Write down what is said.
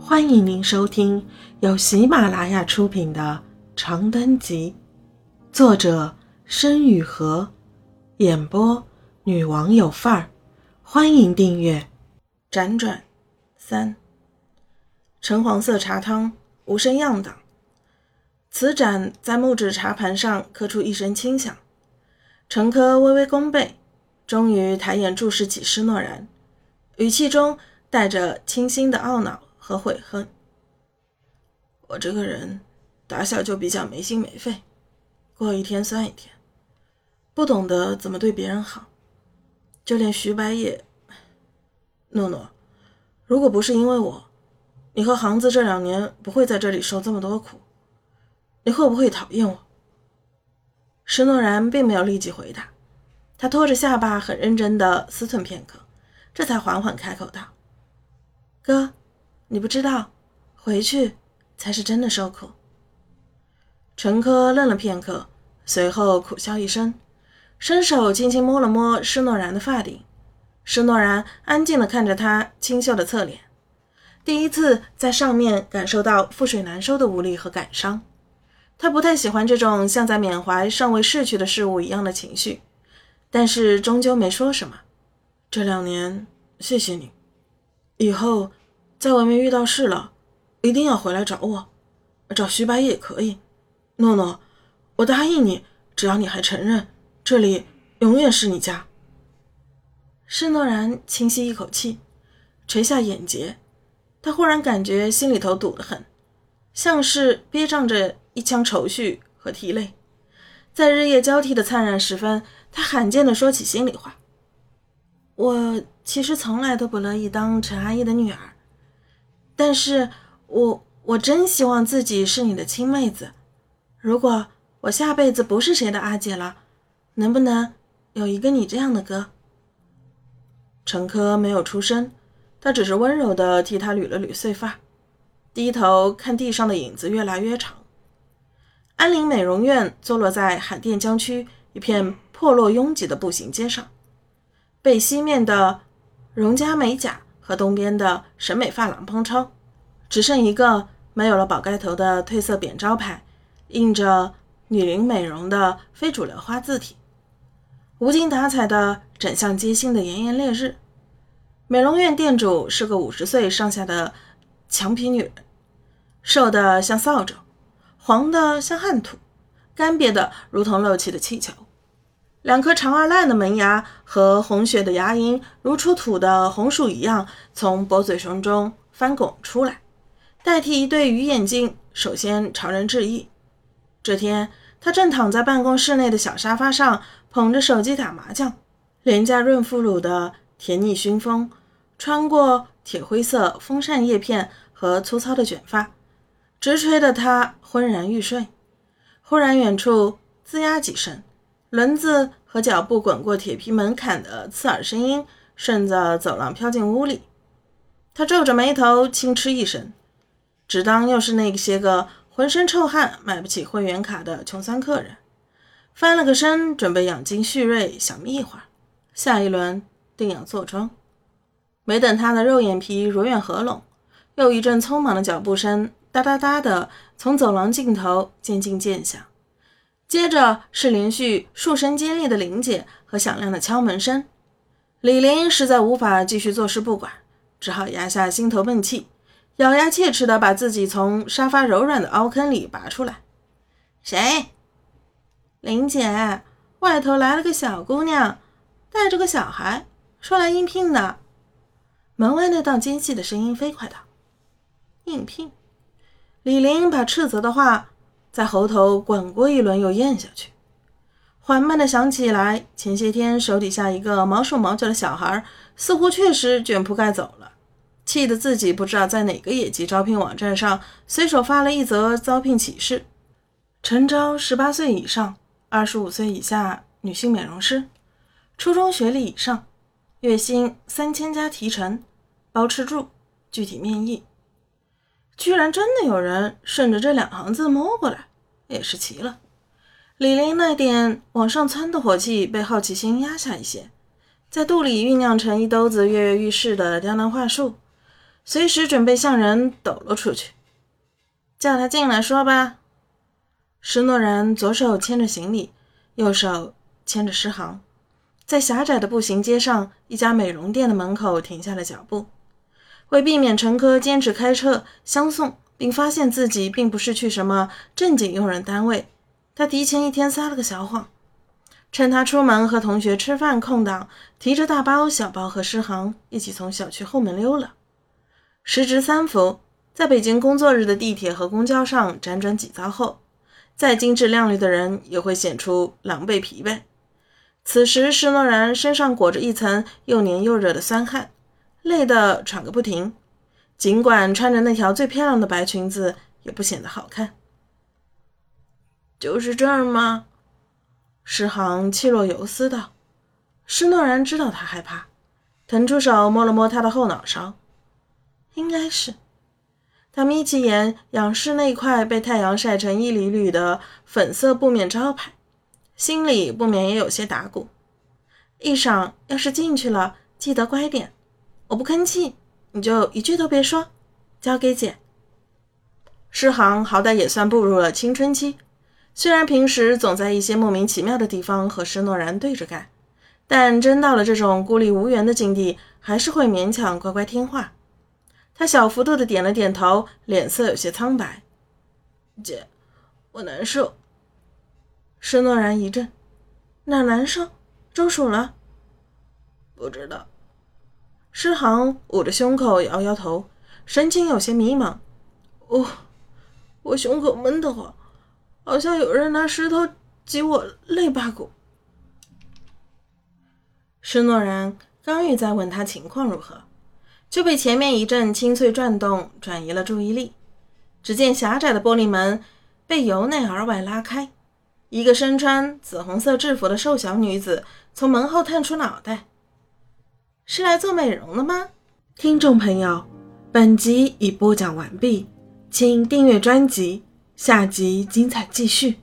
欢迎您收听由喜马拉雅出品的《长灯集》，作者申雨禾，演播女王有范儿。欢迎订阅。辗转三，橙黄色茶汤，无声样档。瓷盏在木质茶盘上刻出一声轻响。陈科微微弓背，终于抬眼注视起施诺然，语气中带着清新的懊恼。和悔恨。我这个人打小就比较没心没肺，过一天算一天，不懂得怎么对别人好。就连徐白也，诺诺，如果不是因为我，你和航子这两年不会在这里受这么多苦。你会不会讨厌我？施诺然并没有立即回答，他拖着下巴，很认真的思忖片刻，这才缓缓开口道：“哥。”你不知道，回去才是真的受苦。陈科愣了片刻，随后苦笑一声，伸手轻轻摸了摸施诺然的发顶。施诺然安静地看着他清秀的侧脸，第一次在上面感受到覆水难收的无力和感伤。他不太喜欢这种像在缅怀尚未逝去的事物一样的情绪，但是终究没说什么。这两年，谢谢你，以后。在外面遇到事了，一定要回来找我，找徐白也可以。诺诺，我答应你，只要你还承认，这里永远是你家。施诺然轻吸一口气，垂下眼睫，他忽然感觉心里头堵得很，像是憋胀着一腔愁绪和涕泪。在日夜交替的灿然时分，他罕见的说起心里话：“我其实从来都不乐意当陈阿姨的女儿。”但是我我真希望自己是你的亲妹子。如果我下辈子不是谁的阿姐了，能不能有一个你这样的哥？陈科没有出声，他只是温柔的替他捋了捋碎发，低头看地上的影子越来越长。安林美容院坐落在海淀江区一片破落拥挤的步行街上，北西面的荣家美甲。和东边的审美发廊碰超，只剩一个没有了宝盖头的褪色扁招牌，印着“女龄美容”的非主流花字体，无精打采的整向街心的炎炎烈日。美容院店主是个五十岁上下的强皮女人，瘦的像扫帚，黄的像旱土，干瘪的如同漏气的气球。两颗长而烂的门牙和红血的牙龈，如出土的红薯一样从薄嘴熊中翻滚出来，代替一对鱼眼睛，首先朝人致意。这天，他正躺在办公室内的小沙发上，捧着手机打麻将。廉价润肤乳的甜腻熏风，穿过铁灰色风扇叶片和粗糙的卷发，直吹得他昏然欲睡。忽然，远处吱呀几声。轮子和脚步滚过铁皮门槛的刺耳声音顺着走廊飘进屋里，他皱着眉头轻嗤一声，只当又是那些个浑身臭汗、买不起会员卡的穷酸客人，翻了个身，准备养精蓄锐，小眯一会儿，下一轮定要坐庄。没等他的肉眼皮如愿合拢，又一阵匆忙的脚步声哒哒哒的从走廊尽头渐近渐响。接着是连续数声尖利的铃姐和响亮的敲门声。李林实在无法继续坐视不管，只好压下心头闷气，咬牙切齿地把自己从沙发柔软的凹坑里拔出来。谁？林姐，外头来了个小姑娘，带着个小孩，说来应聘的。门外那道尖细的声音飞快道：“应聘。”李林把斥责的话。在喉头滚过一轮，又咽下去，缓慢地想起来，前些天手底下一个毛手毛脚的小孩，似乎确实卷铺盖走了，气得自己不知道在哪个野鸡招聘网站上随手发了一则招聘启事：诚招十八岁以上、二十五岁以下女性美容师，初中学历以上，月薪三千加提成，包吃住，具体面议。居然真的有人顺着这两行字摸过来。也是奇了，李林那点往上窜的火气被好奇心压下一些，在肚里酝酿成一兜子跃跃欲试的刁难话术。随时准备向人抖了出去。叫他进来说吧。施诺然左手牵着行李，右手牵着诗航，在狭窄的步行街上一家美容店的门口停下了脚步。为避免乘客坚持开车相送，并发现自己并不是去什么正经用人单位，他提前一天撒了个小谎，趁他出门和同学吃饭空档，提着大包小包和诗航一起从小区后门溜了。时值三伏，在北京工作日的地铁和公交上辗转几遭后，再精致靓丽的人也会显出狼狈疲惫。此时，施诺然身上裹着一层又黏又热的酸汗。累得喘个不停，尽管穿着那条最漂亮的白裙子，也不显得好看。就是这儿吗？诗航气若游丝道。施诺然知道他害怕，腾出手摸了摸他的后脑勺，应该是。他眯起眼仰视那块被太阳晒成一缕缕的粉色布面招牌，心里不免也有些打鼓。一晌，要是进去了，记得乖点。我不吭气，你就一句都别说，交给姐。诗航好歹也算步入了青春期，虽然平时总在一些莫名其妙的地方和施诺然对着干，但真到了这种孤立无援的境地，还是会勉强乖乖听话。他小幅度的点了点头，脸色有些苍白。姐，我难受。施诺然一怔，哪难受？中暑了？不知道。诗航捂着胸口，摇摇头，神情有些迷茫。我，我胸口闷得慌，好像有人拿石头挤我肋巴骨。施诺然刚欲再问他情况如何，就被前面一阵清脆转动转移了注意力。只见狭窄的玻璃门被由内而外拉开，一个身穿紫红色制服的瘦小女子从门后探出脑袋。是来做美容的吗？听众朋友，本集已播讲完毕，请订阅专辑，下集精彩继续。